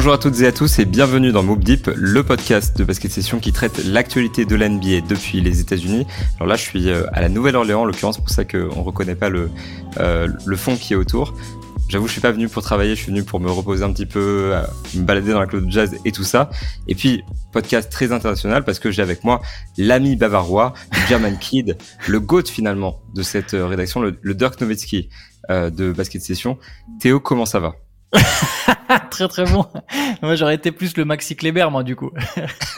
Bonjour à toutes et à tous et bienvenue dans Moop Deep, le podcast de basket session qui traite l'actualité de l'NBA depuis les États-Unis. Alors là, je suis euh, à la Nouvelle-Orléans, en l'occurrence, pour ça qu'on reconnaît pas le, euh, le fond qui est autour. J'avoue, je suis pas venu pour travailler, je suis venu pour me reposer un petit peu, euh, me balader dans la cloud jazz et tout ça. Et puis, podcast très international parce que j'ai avec moi l'ami bavarois, German Kid, le GOAT finalement de cette euh, rédaction, le, le Dirk Nowitzki euh, de Basket Session. Théo, comment ça va? très très bon. Moi j'aurais été plus le Maxi Kleber moi du coup.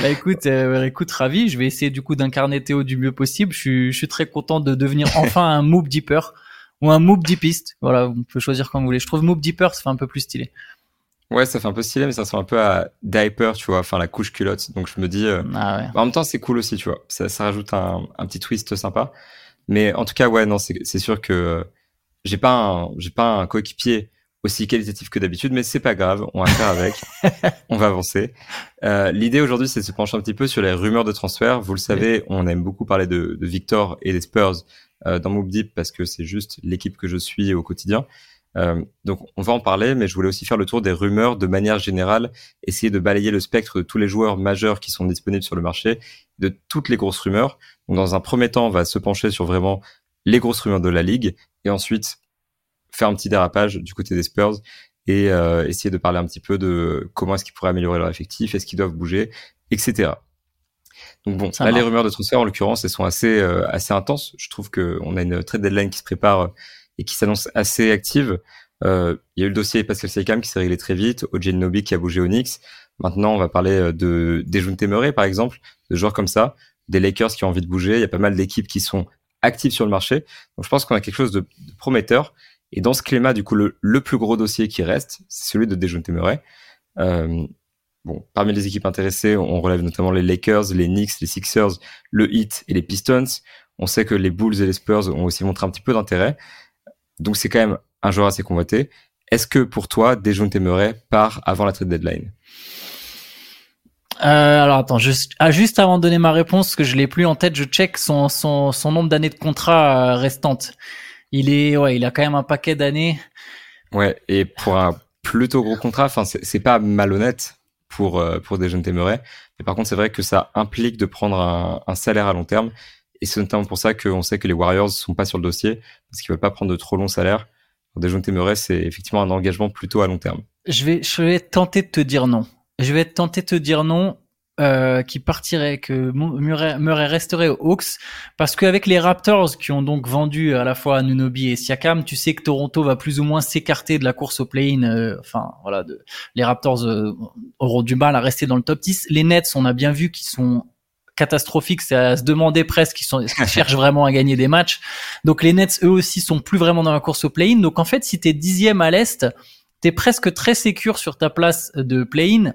bah écoute, euh, écoute, ravi. Je vais essayer du coup d'incarner Théo du mieux possible. Je suis, je suis très content de devenir enfin un Moop Deeper ou un Moop Deepist. Voilà, on peut choisir comme vous voulez. Je trouve Moop Deeper, ça fait un peu plus stylé. Ouais, ça fait un peu stylé, mais ça ressemble un peu à Diaper, tu vois, enfin la couche culotte. Donc je me dis, euh, ah ouais. en même temps c'est cool aussi, tu vois. Ça, ça rajoute un, un petit twist sympa. Mais en tout cas, ouais, non, c'est sûr que j'ai pas un, j'ai pas un coéquipier aussi qualitatif que d'habitude, mais c'est pas grave, on va faire avec, on va avancer. Euh, L'idée aujourd'hui, c'est de se pencher un petit peu sur les rumeurs de transfert. Vous le savez, on aime beaucoup parler de, de Victor et des Spurs euh, dans Move Deep parce que c'est juste l'équipe que je suis au quotidien. Euh, donc on va en parler, mais je voulais aussi faire le tour des rumeurs de manière générale, essayer de balayer le spectre de tous les joueurs majeurs qui sont disponibles sur le marché, de toutes les grosses rumeurs. Donc dans un premier temps, on va se pencher sur vraiment les grosses rumeurs de la ligue, et ensuite faire un petit dérapage du côté des Spurs et euh, essayer de parler un petit peu de comment est-ce qu'ils pourraient améliorer leur effectif, est-ce qu'ils doivent bouger, etc. Donc bon, Ça là, les rumeurs de transfert, en l'occurrence, elles sont assez euh, assez intenses. Je trouve que on a une trade deadline qui se prépare et qui s'annonce assez active. Euh, il y a eu le dossier Pascal Siakam qui s'est réglé très vite, OJ Nobi qui a bougé au Knicks. Maintenant, on va parler euh, de Dejounte Murray, par exemple, de joueurs comme ça, des Lakers qui ont envie de bouger. Il y a pas mal d'équipes qui sont actives sur le marché. Donc je pense qu'on a quelque chose de, de prometteur. Et dans ce climat, du coup, le, le plus gros dossier qui reste, c'est celui de Dejounte Murray. Euh, bon, parmi les équipes intéressées, on relève notamment les Lakers, les Knicks, les Sixers, le Heat et les Pistons. On sait que les Bulls et les Spurs ont aussi montré un petit peu d'intérêt. Donc c'est quand même un joueur assez convoité. Est-ce que pour toi, Dejounte Murray part avant la trade deadline? Euh, alors attends, juste, ah, juste avant de donner ma réponse, que je l'ai plus en tête, je check son, son, son nombre d'années de contrat euh, restantes il est, ouais, il a quand même un paquet d'années. Ouais, et pour un plutôt gros contrat, enfin, c'est pas malhonnête pour euh, pour des jeunes Murray, mais par contre, c'est vrai que ça implique de prendre un, un salaire à long terme, et c'est notamment pour ça qu'on sait que les Warriors sont pas sur le dossier parce qu'ils veulent pas prendre de trop longs salaires. Pour des jeunes Murray, c'est effectivement un engagement plutôt à long terme. Je vais, je vais tenter de te dire non. Je vais tenter de te dire non euh, qui partirait, que Murray, resterait aux Hawks, parce qu'avec les Raptors qui ont donc vendu à la fois Nunobi et Siakam, tu sais que Toronto va plus ou moins s'écarter de la course au play-in. Euh, enfin, voilà, de, les Raptors euh, auront du mal à rester dans le top 10. Les Nets, on a bien vu qu'ils sont catastrophiques, c'est à se demander presque qu'ils qu cherchent vraiment à gagner des matchs. Donc les Nets, eux aussi, sont plus vraiment dans la course au play-in. Donc en fait, si t'es dixième à l'est, t'es presque très sécure sur ta place de play-in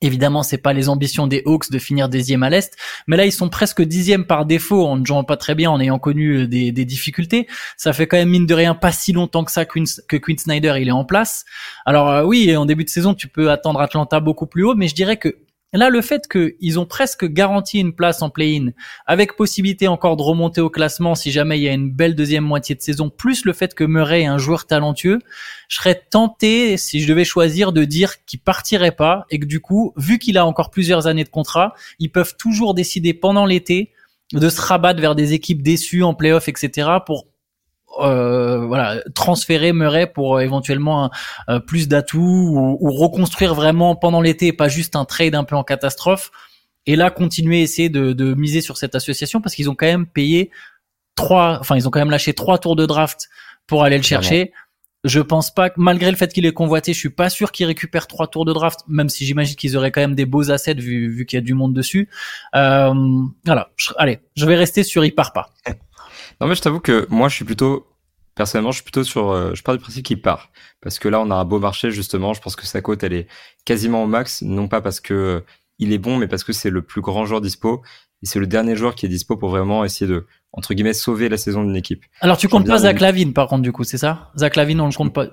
Évidemment, c'est pas les ambitions des Hawks de finir dixième à l'est, mais là ils sont presque dixième par défaut en ne jouant pas très bien, en ayant connu euh, des, des, difficultés. Ça fait quand même mine de rien pas si longtemps que ça que Quinn Snyder il est en place. Alors euh, oui, en début de saison tu peux attendre Atlanta beaucoup plus haut, mais je dirais que Là, le fait qu'ils ont presque garanti une place en play-in, avec possibilité encore de remonter au classement si jamais il y a une belle deuxième moitié de saison, plus le fait que Murray est un joueur talentueux, je serais tenté, si je devais choisir, de dire qu'il partirait pas et que du coup, vu qu'il a encore plusieurs années de contrat, ils peuvent toujours décider pendant l'été de se rabattre vers des équipes déçues en play-off, etc. pour euh, voilà transférer Murray pour euh, éventuellement euh, plus d'atouts ou, reconstruire vraiment pendant l'été pas juste un trade un peu en catastrophe. Et là continuer à essayer de, de miser sur cette association parce qu'ils ont quand même payé trois enfin ils ont quand même lâché trois tours de draft pour aller le chercher. Je pense pas que malgré le fait qu'il est convoité je suis pas sûr qu'il récupère trois tours de draft même si j'imagine qu'ils auraient quand même des beaux assets vu, vu qu'il y a du monde dessus. Euh, voilà. Allez je vais rester sur il part pas non mais je t'avoue que moi je suis plutôt personnellement je suis plutôt sur euh, je pars du principe qu'il part parce que là on a un beau marché justement je pense que sa cote elle est quasiment au max non pas parce que euh, il est bon mais parce que c'est le plus grand joueur dispo et c'est le dernier joueur qui est dispo pour vraiment essayer de entre guillemets sauver la saison d'une équipe. Alors tu comptes pas Zach Lavine par contre du coup c'est ça? Zach Lavine on le compte pas.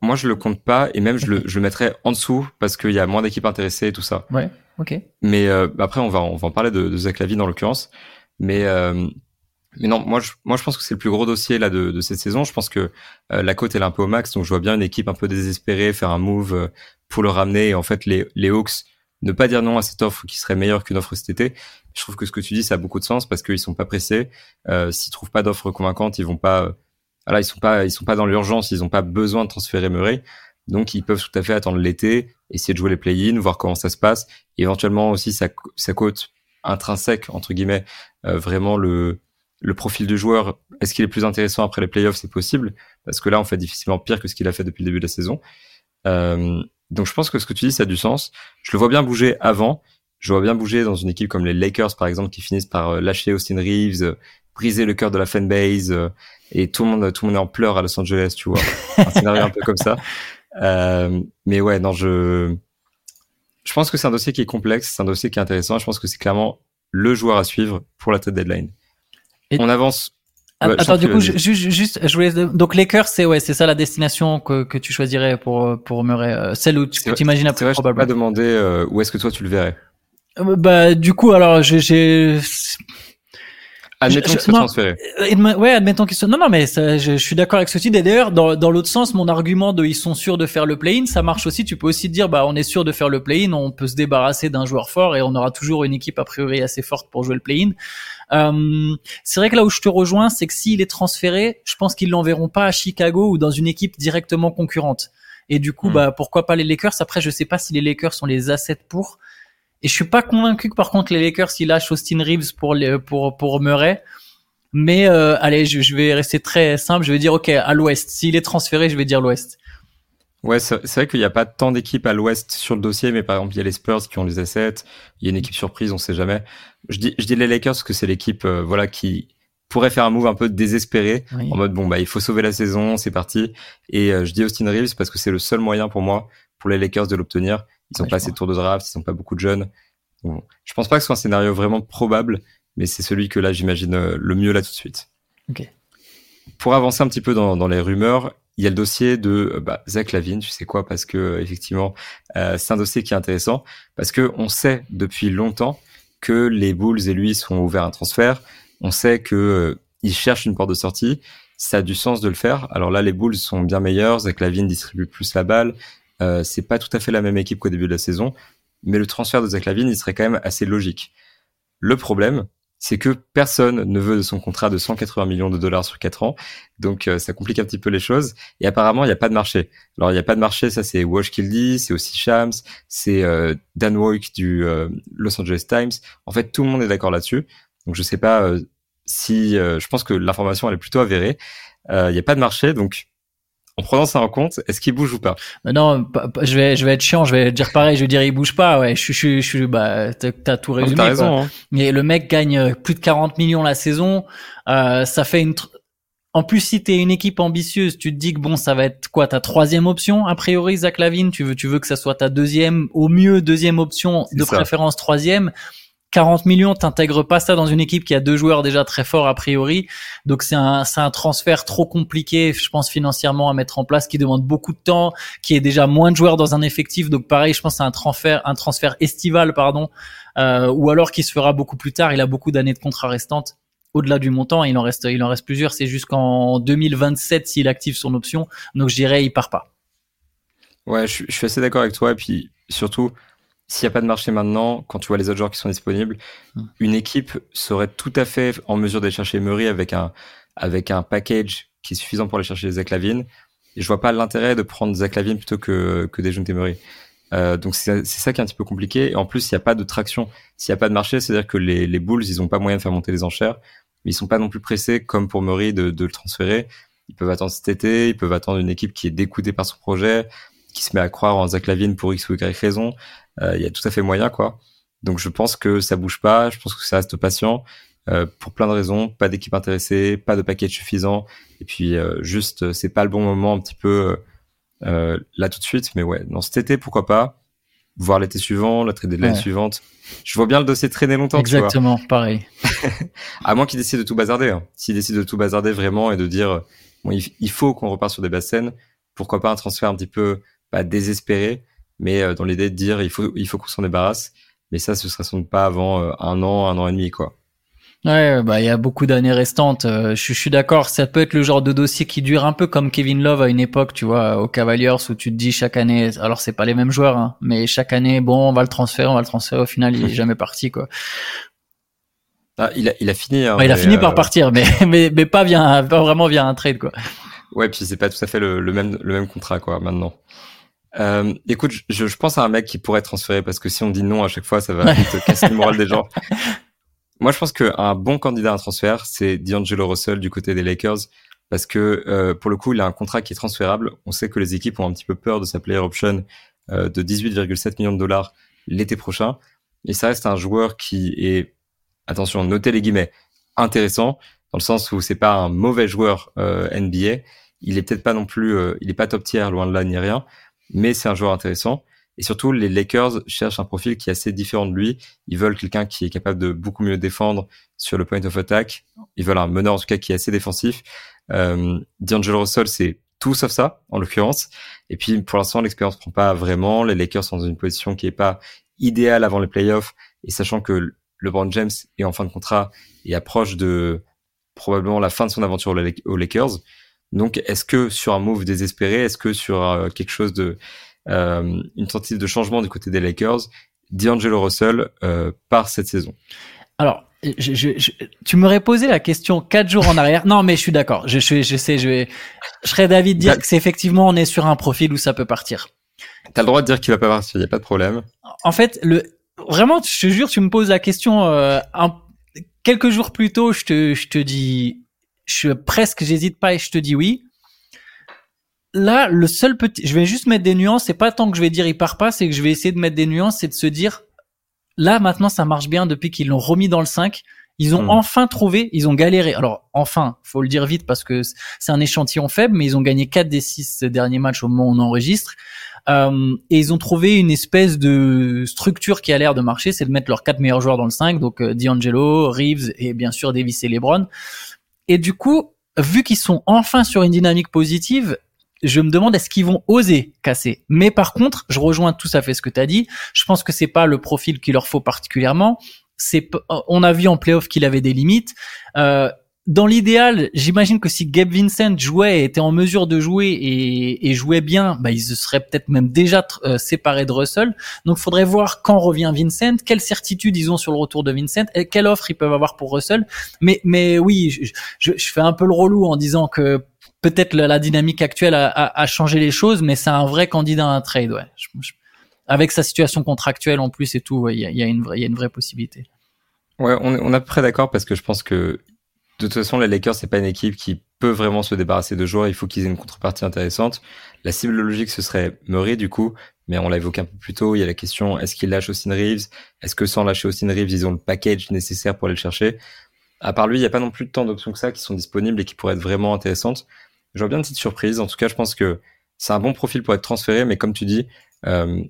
Moi je le compte pas et même je le je le mettrais en dessous parce qu'il y a moins d'équipes intéressées et tout ça. Ouais ok. Mais euh, après on va on va en parler de, de Zach Lavine en l'occurrence mais Mais non, moi je, moi je pense que c'est le plus gros dossier là de, de cette saison. Je pense que euh, la cote est un peu au max, donc je vois bien une équipe un peu désespérée faire un move euh, pour le ramener. Et en fait, les, les Hawks ne pas dire non à cette offre qui serait meilleure qu'une offre cet été. Je trouve que ce que tu dis, ça a beaucoup de sens parce qu'ils sont pas pressés. Euh, S'ils trouvent pas d'offre convaincante, ils vont pas. Euh, voilà, ils sont pas, ils sont pas dans l'urgence. Ils ont pas besoin de transférer Murray. Donc ils peuvent tout à fait attendre l'été, essayer de jouer les play-in, voir comment ça se passe. éventuellement aussi ça, ça cote intrinsèque entre guillemets euh, vraiment le le profil du joueur. Est-ce qu'il est plus intéressant après les playoffs? C'est possible parce que là on fait difficilement pire que ce qu'il a fait depuis le début de la saison. Euh, donc je pense que ce que tu dis ça a du sens. Je le vois bien bouger avant. Je vois bien bouger dans une équipe comme les Lakers par exemple qui finissent par euh, lâcher Austin Reeves, euh, briser le cœur de la fanbase et tout le monde tout le monde est en pleurs à Los Angeles, tu vois. un scénario un peu comme ça. Euh, mais ouais, non, je, je pense que c'est un dossier qui est complexe, c'est un dossier qui est intéressant. Je pense que c'est clairement le joueur à suivre pour la tête deadline. On avance. Attends, du coup, juste, juste, je voulais, donc Lakers, c'est ouais, c'est ça la destination que, que tu choisirais pour pour Murray, euh, celle où tu t'imagines après vrai, probablement. Je pas demander euh, où est-ce que toi tu le verrais. bah du coup, alors j'ai Admettons qu'il soit transféré. Euh, ouais, admettons qu'il soit. Non, non, mais ça, je, suis d'accord avec ceci. D'ailleurs, dans, dans l'autre sens, mon argument de ils sont sûrs de faire le play-in, ça marche aussi. Tu peux aussi dire, bah, on est sûr de faire le play-in, on peut se débarrasser d'un joueur fort et on aura toujours une équipe a priori assez forte pour jouer le play-in. Euh, c'est vrai que là où je te rejoins, c'est que s'il est transféré, je pense qu'ils l'enverront pas à Chicago ou dans une équipe directement concurrente. Et du coup, hmm. bah, pourquoi pas les Lakers? Après, je sais pas si les Lakers sont les assets pour. Et je suis pas convaincu que par contre les Lakers ils lâchent Austin Reeves pour les, pour pour Murray. Mais euh, allez, je, je, vais rester très simple. Je vais dire ok à l'Ouest. S'il est transféré, je vais dire l'Ouest. Ouais, c'est vrai qu'il n'y a pas tant d'équipes à l'Ouest sur le dossier, mais par exemple il y a les Spurs qui ont les assets. Il y a une équipe surprise, on sait jamais. Je dis je dis les Lakers parce que c'est l'équipe euh, voilà qui pourrait faire un move un peu désespéré en mode bon bah il faut sauver la saison, c'est parti. Et euh, je dis Austin Reeves parce que c'est le seul moyen pour moi pour les Lakers de l'obtenir. Ils n'ont pas assez de tours de draft, ils n'ont pas beaucoup de jeunes. Bon, je pense pas que ce soit un scénario vraiment probable, mais c'est celui que là j'imagine euh, le mieux là tout de suite. Okay. Pour avancer un petit peu dans, dans les rumeurs, il y a le dossier de euh, bah, Zach Lavine, tu sais quoi, parce que euh, effectivement c'est un dossier qui est intéressant parce que on sait depuis longtemps que les Bulls et lui sont ouverts à un transfert. On sait que ils cherchent une porte de sortie. Ça a du sens de le faire. Alors là, les Bulls sont bien meilleurs. Zach Lavine distribue plus la balle. Euh, c'est pas tout à fait la même équipe qu'au début de la saison, mais le transfert de Zach Lavine, il serait quand même assez logique. Le problème, c'est que personne ne veut de son contrat de 180 millions de dollars sur 4 ans, donc euh, ça complique un petit peu les choses. Et apparemment, il n'y a pas de marché. Alors, il n'y a pas de marché, ça c'est Wash dit, c'est aussi Shams, c'est euh, Dan Woik du Los Angeles Times. En fait, tout le monde est d'accord là-dessus. Donc, je sais pas si... je pense que l'information, elle est plutôt avérée. Il n'y a pas de marché, donc en prenant ça en compte, est-ce qu'il bouge ou pas? Non, je vais, je vais être chiant, je vais dire pareil, je vais dire il bouge pas. Ouais, je suis, je, je, bah, t'as tout résumé. T'as raison. Hein. Mais le mec gagne euh, plus de 40 millions la saison. Euh, ça fait une. En plus, si t'es une équipe ambitieuse, tu te dis que bon, ça va être quoi ta troisième option a priori, Zach Lavine? Tu veux, tu veux que ça soit ta deuxième, au mieux deuxième option, de préférence troisième? 40 millions, t'intègres pas ça dans une équipe qui a deux joueurs déjà très forts a priori. Donc c'est un, c'est un transfert trop compliqué, je pense financièrement à mettre en place, qui demande beaucoup de temps, qui est déjà moins de joueurs dans un effectif. Donc pareil, je pense c'est un transfert, un transfert estival, pardon, euh, ou alors qui se fera beaucoup plus tard. Il a beaucoup d'années de contrat restantes. Au-delà du montant, il en reste, il en reste plusieurs. C'est jusqu'en 2027 s'il active son option. Donc je dirais, il part pas. Ouais, je, je suis assez d'accord avec toi. Et puis surtout, s'il n'y a pas de marché maintenant, quand tu vois les autres joueurs qui sont disponibles, hmm. une équipe serait tout à fait en mesure d'aller chercher Murray avec un, avec un package qui est suffisant pour aller chercher Zach Lavine. Et je vois pas l'intérêt de prendre Zach Lavine plutôt que, que des Murray. Euh, donc c'est ça qui est un petit peu compliqué. Et en plus, il n'y a pas de traction. S'il n'y a pas de marché, c'est-à-dire que les, les Bulls, ils ont pas moyen de faire monter les enchères. Mais ils sont pas non plus pressés, comme pour Murray, de, de le transférer. Ils peuvent attendre cet été, ils peuvent attendre une équipe qui est découdée par son projet, qui se met à croire en Zach Lavine pour X ou Y raison. Euh, il y a tout à fait moyen, quoi. Donc je pense que ça bouge pas, je pense que ça reste patient. Euh, pour plein de raisons, pas d'équipe intéressée, pas de package suffisant, et puis euh, juste c'est pas le bon moment un petit peu euh, là tout de suite, mais ouais, dans cet été pourquoi pas, voir l'été suivant, la trade deadline suivante. Je vois bien le dossier traîner longtemps. Exactement, pareil. à moins qu'il décide de tout bazarder. Hein. S'il décide de tout bazarder vraiment et de dire bon, il, faut qu'on repart sur des basses scènes, pourquoi pas un transfert un petit peu pas désespéré, mais euh, dans l'idée de dire il faut il faut qu'on s'en débarrasse. Mais ça, ce sera sans doute pas avant euh, un an, un an et demi, quoi. Ouais, bah il y a beaucoup d'années restantes. Euh, je, suis d'accord. Ça peut être le genre de dossier qui dure un peu comme Kevin Love à une époque, tu vois, aux Cavaliers où tu te dis chaque année. Alors c'est pas les mêmes joueurs, hein, mais chaque année, bon, on va le transférer, on va le transférer. Au final, il est jamais parti, quoi. Ah, il a, il a fini. Hein, il a fini par euh, partir, mais mais mais pas via, pas vraiment via un trade, quoi. Ouais, puis c'est pas tout à fait le, le même le même contrat, quoi, maintenant. Euh, écoute, je, je, pense à un mec qui pourrait être transféré parce que si on dit non à chaque fois, ça va vite casser le moral des gens. Moi, je pense qu'un bon candidat à un transfert, c'est D'Angelo Russell du côté des Lakers, parce que euh, pour le coup, il a un contrat qui est transférable. On sait que les équipes ont un petit peu peur de sa player option euh, de 18,7 millions de dollars l'été prochain, et ça reste un joueur qui est, attention, notez les guillemets, intéressant dans le sens où c'est pas un mauvais joueur euh, NBA. Il est peut-être pas non plus, euh, il est pas top tier, loin de là ni rien, mais c'est un joueur intéressant. Et surtout, les Lakers cherchent un profil qui est assez différent de lui. Ils veulent quelqu'un qui est capable de beaucoup mieux défendre sur le point of attack. Ils veulent un meneur, en tout cas, qui est assez défensif. Euh, D'Angelo Russell, c'est tout sauf ça, en l'occurrence. Et puis, pour l'instant, l'expérience prend pas vraiment. Les Lakers sont dans une position qui est pas idéale avant les playoffs. Et sachant que LeBron James est en fin de contrat et approche de probablement la fin de son aventure aux Lakers. Donc, est-ce que sur un move désespéré, est-ce que sur euh, quelque chose de euh, une tentative de changement du côté des Lakers, D'Angelo Russell euh, part cette saison? Alors, je, je, tu m'aurais posé la question quatre jours en arrière. Non, mais je suis d'accord. Je, je, sais, je vais, je serais d'avis de dire bah- que c'est effectivement on est sur un profil où ça peut partir. T'as le droit de dire qu'il va pas partir, il y a pas de problème. En fait, le vraiment, je te jure, tu me poses la question euh, un, quelques jours plus tôt, je te, je te dis, je presque, j'hésite pas et je te dis oui là, le seul petit, je vais juste mettre des nuances. C'est pas tant que je vais dire il part pas, c'est que je vais essayer de mettre des nuances, c'est de se dire, là maintenant ça marche bien depuis qu'ils l'ont remis dans le 5. Ils ont hmm. enfin trouvé, ils ont galéré. Alors enfin, faut le dire vite parce que c'est un échantillon faible, mais ils ont gagné 4 des 6 derniers matchs au moment où on enregistre. Euh, et ils ont trouvé une espèce de structure qui a l'air de marcher, c'est de mettre leurs quatre meilleurs joueurs dans le 5, donc euh, D'Angelo, Reeves et bien sûr Davis et LeBron. Et du coup, vu qu'ils sont enfin sur une dynamique positive, je me demande est-ce qu'ils vont oser casser. Mais par contre, je rejoins tout à fait ce que tu as dit. Je pense que c'est pas le profil qu'il leur faut particulièrement. C'est, on a vu en playoff qu'il avait des limites. Euh, dans l'idéal, j'imagine que si Gabe Vincent jouait, était en mesure de jouer et, et jouait bien, bah, ils se seraient peut-être même déjà euh, séparés de Russell. Donc, il faudrait voir quand revient Vincent, quelle certitude ils ont sur le retour de Vincent, et quelle offre ils peuvent avoir pour Russell. Mais, mais oui, je, je, je fais un peu le relou en disant que peut-être la, dynamique actuelle a, changé les choses, mais c'est un vrai candidat à un trade, ouais. avec sa situation contractuelle en plus et tout, il y, a, une vraie, y a une vraie possibilité. Ouais, on, on est à peu près d'accord parce que je pense que de toute façon, les Lakers, c'est pas une équipe qui peut vraiment se débarrasser de joueurs. Il faut qu'ils aient une contrepartie intéressante. La cible logique, ce serait Murray, du coup. Mais on l'a évoqué un peu plus tôt. Il y a la question, est-ce qu'ils lâchent Austin Reeves? Est-ce que sans lâcher Austin Reeves, ils ont le package nécessaire pour aller le chercher? À part lui, il n'y a pas non plus tant d'options que ça qui sont disponibles et qui pourraient être vraiment intéressantes. J'aurais bien une petite surprise. En tout cas, je pense que c'est un bon profil pour être transféré, mais comme tu dis, euh,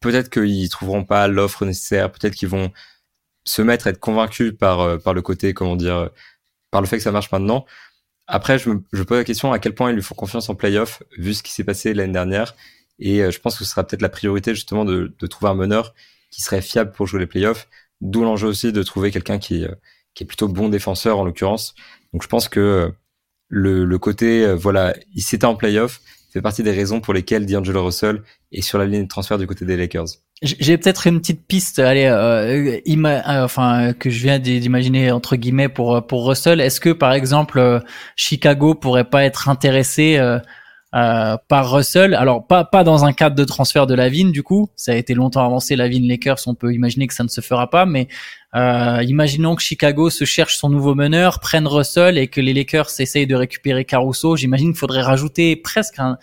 peut-être qu'ils trouveront pas l'offre nécessaire, peut-être qu'ils vont se mettre à être convaincus par euh, par le côté, comment dire, par le fait que ça marche maintenant. Après, je me je pose la question à quel point ils lui font confiance en playoff, vu ce qui s'est passé l'année dernière. Et euh, je pense que ce sera peut-être la priorité justement de, de trouver un meneur qui serait fiable pour jouer les playoffs. D'où l'enjeu aussi de trouver quelqu'un qui, qui est plutôt bon défenseur en l'occurrence. Donc je pense que le, le côté, euh, voilà, il s'était en playoff, fait partie des raisons pour lesquelles D'Angelo Russell est sur la ligne de transfert du côté des Lakers. J'ai peut-être une petite piste, allez, euh, euh enfin que je viens d'imaginer entre guillemets pour pour Russell. Est-ce que par exemple Chicago pourrait pas être intéressé euh, par Russell. Alors pas pas dans un cadre de transfert de Lavine du coup, ça a été longtemps avancé Lavine Lakers, on peut imaginer que ça ne se fera pas, mais euh, imaginons que Chicago se cherche son nouveau meneur, prenne Russell et que les Lakers essayent de récupérer Caruso. J'imagine qu'il faudrait rajouter presque un,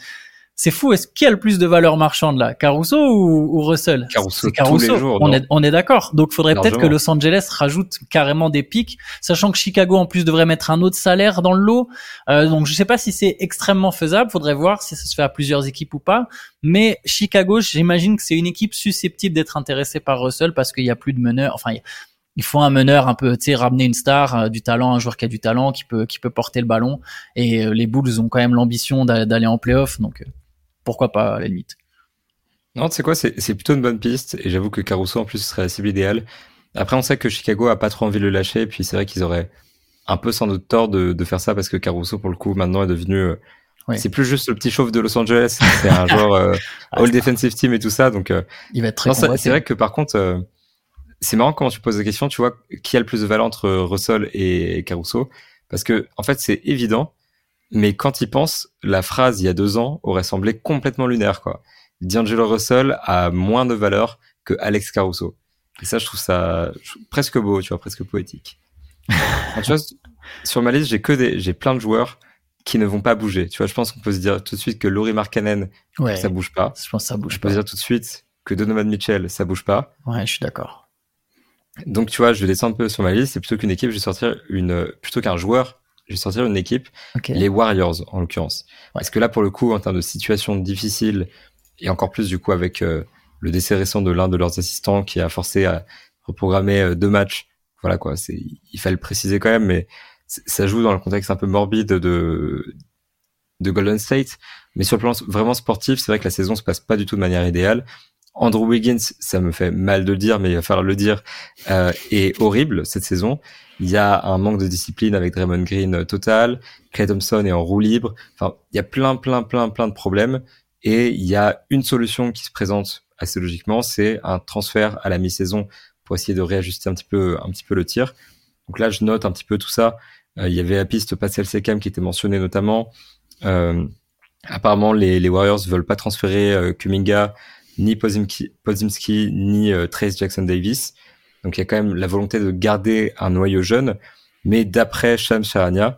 c'est fou. Est-ce qui a le plus de valeur marchande là, Caruso ou, Russell? Caruso, Caruso. Tous les jours, on est on est d'accord. Donc, faudrait peut-être que Los Angeles rajoute carrément des pics, sachant que Chicago en plus devrait mettre un autre salaire dans le lot. Euh, donc, je sais pas si c'est extrêmement faisable. Faudrait voir si ça se fait à plusieurs équipes ou pas. Mais Chicago, j'imagine que c'est une équipe susceptible d'être intéressée par Russell parce qu'il y a plus de meneurs. Enfin, il faut un meneur un peu, tu sais, ramener une star, euh, du talent, un joueur qui a du talent, qui peut, qui peut porter le ballon. Et euh, les Bulls ont quand même l'ambition d'aller en playoff, donc pourquoi pas à la limite. Non, tu sais quoi, c'est plutôt une bonne piste, et j'avoue que Caruso en plus serait la cible idéale. Après, on sait que Chicago a pas trop envie de le lâcher, et puis c'est vrai qu'ils auraient un peu sans doute tort de, de, faire ça parce que Caruso, pour le coup, maintenant est devenu. Euh, c'est plus juste le petit chauve de Los Angeles, c'est un joueur euh, ah, all defensive team et tout ça. Donc, euh, il va être très. C'est vrai que par contre, c'est marrant comment tu poses la question. Tu vois, qui a le plus de valeur entre Russell et Caruso Parce que en fait, c'est évident. Mais quand il pense, la phrase il y a deux ans aurait semblé complètement lunaire, quoi. D'Angelo Russell a moins de valeur que Alex Caruso. Et ça, je trouve ça presque beau, tu vois, presque poétique. tu vois, sur ma liste, j'ai que des, j'ai plein de joueurs qui ne vont pas bouger. Tu vois, je pense qu'on peut se dire tout de suite que Laurie Markkanen, ouais, ça bouge pas. Je pense que ça bouge je pas. On peut dire tout de suite que Donovan Mitchell, ça bouge pas. Ouais, je suis d'accord. Donc, tu vois, je vais descendre un peu sur ma liste. C'est plutôt qu'une équipe, je vais sortir une, plutôt qu'un joueur, je vais sortir une équipe. Les Warriors, en l'occurrence. Parce que là, pour le coup, en termes de situation difficile, et encore plus, du coup, avec, euh, le décès récent de l'un de leurs assistants qui a forcé à reprogrammer euh, deux matchs. Voilà quoi, c'est il fallait le préciser quand même, mais ça joue dans le contexte un peu morbide de de Golden State. Mais sur le plan vraiment sportif, c'est vrai que la saison se passe pas du tout de manière idéale. Andrew Wiggins, ça me fait mal de le dire, mais il va falloir le dire, euh, est horrible cette saison. Il y a un manque de discipline avec Draymond Green euh, total. Clay Thompson est en roue libre. Enfin, il y a plein, plein, plein, plein de problèmes. Et il y a une solution qui se présente assez logiquement, c'est un transfert à la mi-saison pour essayer de réajuster un petit peu, un petit peu le tir. Donc là, je note un petit peu tout ça. Euh, il y avait la piste Pascal Sekam qui était mentionnée notamment. Euh, apparemment, les, les Warriors veulent pas transférer Kuminga, ni Pozimski, ni Trace Jackson Davis. Donc il y a quand même la volonté de garder un noyau jeune. Mais d'après Sham Charania,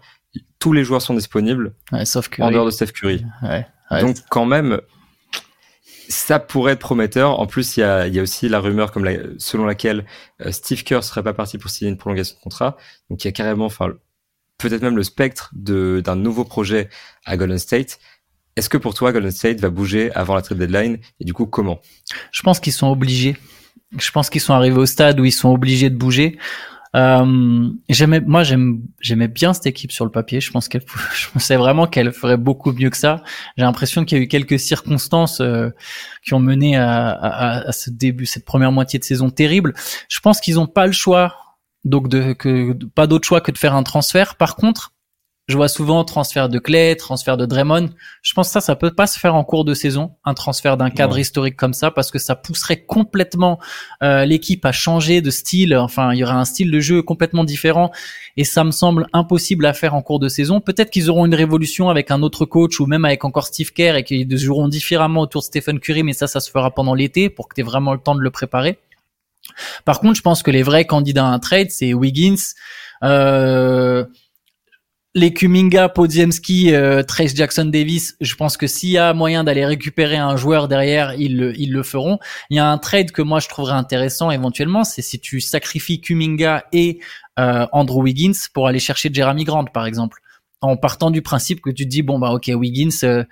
tous les joueurs sont disponibles, sauf en dehors de Steph Curry. Ouais, Donc quand même, ça pourrait être prometteur. En plus, il y a, y a aussi la rumeur comme la, selon laquelle euh, Steve Kerr serait pas parti pour signer une prolongation de contrat. Donc il y a carrément, enfin, peut-être même le spectre d'un nouveau projet à Golden State. Est-ce que pour toi, Golden State va bouger avant la trade deadline? Et du coup comment? Je pense qu'ils sont obligés. Je pense qu'ils sont arrivés au stade où ils sont obligés de bouger. Euh, j'aimais, moi, j'aimais bien cette équipe sur le papier. Je pense qu'elle, je pensais vraiment qu'elle ferait beaucoup mieux que ça. J'ai l'impression qu'il y a eu quelques circonstances euh, qui ont mené à, à, à, ce début, cette première moitié de saison terrible. Je pense qu'ils n'ont pas le choix, donc de que pas d'autre choix que de faire un transfert. Par contre, je vois souvent transfert de Clay, transfert de Draymond. Je pense que ça, ça peut pas se faire en cours de saison, un transfert d'un cadre historique comme ça, parce que ça pousserait complètement euh, l'équipe à changer de style. Enfin, il y aurait un style de jeu complètement différent, et ça me semble impossible à faire en cours de saison. Peut-être qu'ils auront une révolution avec un autre coach ou même avec encore Steve Kerr et qu'ils joueront différemment autour de Stephen Curry, mais ça, ça se fera pendant l'été pour que tu aies vraiment le temps de le préparer. Par contre, je pense que les vrais candidats à un trade, c'est Wiggins. Euh, les Kuminga, Podziemski, euh, Trace Jackson Davis, je pense que s'il y a moyen d'aller récupérer un joueur derrière, ils le, ils le feront. Il y a un trade que moi je trouverais intéressant éventuellement, c'est si tu sacrifies Kuminga et euh, Andrew Wiggins pour aller chercher Jeremy Grant par exemple. En partant du principe que tu te dis bon bah ok Wiggins euh,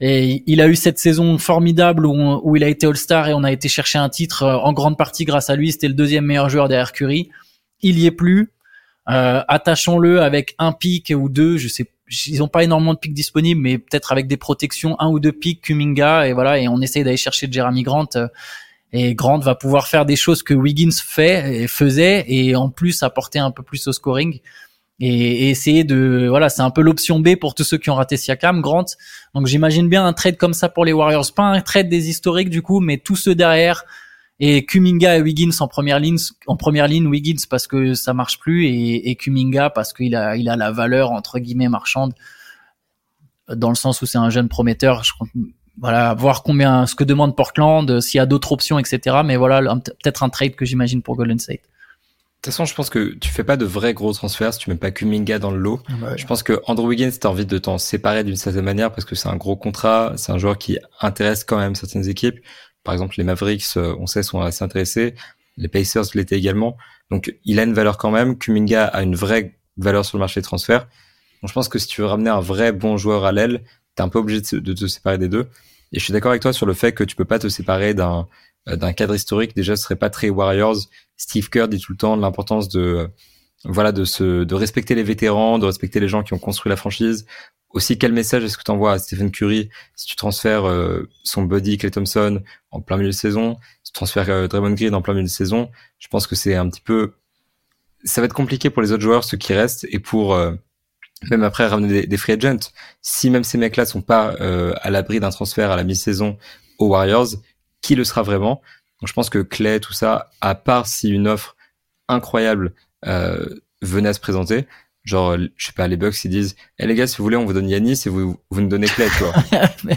et il a eu cette saison formidable où, où il a été All-Star et on a été chercher un titre euh, en grande partie grâce à lui, c'était le deuxième meilleur joueur derrière Curry. Il y est plus, attachons-le avec un pic ou deux, je sais, ils ont pas énormément de pics disponibles, mais peut-être avec des protections, un ou deux pics, Kuminga, et voilà, et on essaye d'aller chercher Jeremy Grant. Euh, et Grant va pouvoir faire des choses que Wiggins fait et faisait, et en plus apporter un peu plus au scoring. Et, essayer de voilà c'est un peu l'option B pour tous ceux qui ont raté Siakam Grant donc j'imagine bien un trade comme ça pour les Warriors pas un trade des historiques du coup mais tous ceux derrière et Kuminga et Wiggins en première ligne, en première ligne Wiggins parce que ça marche plus et, et Kuminga parce qu'il a, il a la valeur entre guillemets marchande dans le sens où c'est un jeune prometteur. Je, voilà, voir combien, ce que demande Portland, s'il y a d'autres options, etc. Mais voilà, peut-être un trade que j'imagine pour Golden State. De toute façon, je pense que tu fais pas de vrais gros transferts si tu mets pas Kuminga dans le lot. Je pense que Andrew Wiggins, t'as envie de t'en séparer d'une certaine manière parce que c'est un gros contrat, c'est un joueur qui intéresse quand même certaines équipes. Par exemple, les Mavericks, euh, on sait, sont assez intéressés. Les Pacers l'étaient également. Donc, il a une valeur quand même. Kuminga a une vraie valeur sur le marché des transferts. Donc, je pense que si tu veux ramener un vrai bon joueur à l'aile, t'es un peu obligé de, te séparer des deux. Et je suis d'accord avec toi sur le fait que tu peux pas te séparer d'un euh, d'un cadre historique. Déjà, ce serait pas très Warriors. Steve Kerr dit tout le temps l'importance de voilà, de se, de respecter les vétérans, de respecter les gens qui ont construit la franchise. Aussi, quel message est-ce que tu envoies à Stephen Curry si tu transfères euh, son buddy Clay Thompson en plein milieu de saison, si tu transfères euh, Draymond Green en plein milieu de saison? Je pense que c'est un petit peu, ça va être compliqué pour les autres joueurs, ceux qui restent, et pour euh, même après ramener des, des, free agents. Si même ces mecs-là sont pas à l'abri d'un transfert à la mi-saison aux Warriors, qui le sera vraiment? Donc, je pense que Clay, tout ça, à part si une offre incroyable venait à se présenter, Genre, je sais pas, les Bucks, ils disent, eh les gars, si vous voulez, on vous donne Yanis et vous, vous nous donnez Clay, tu vois.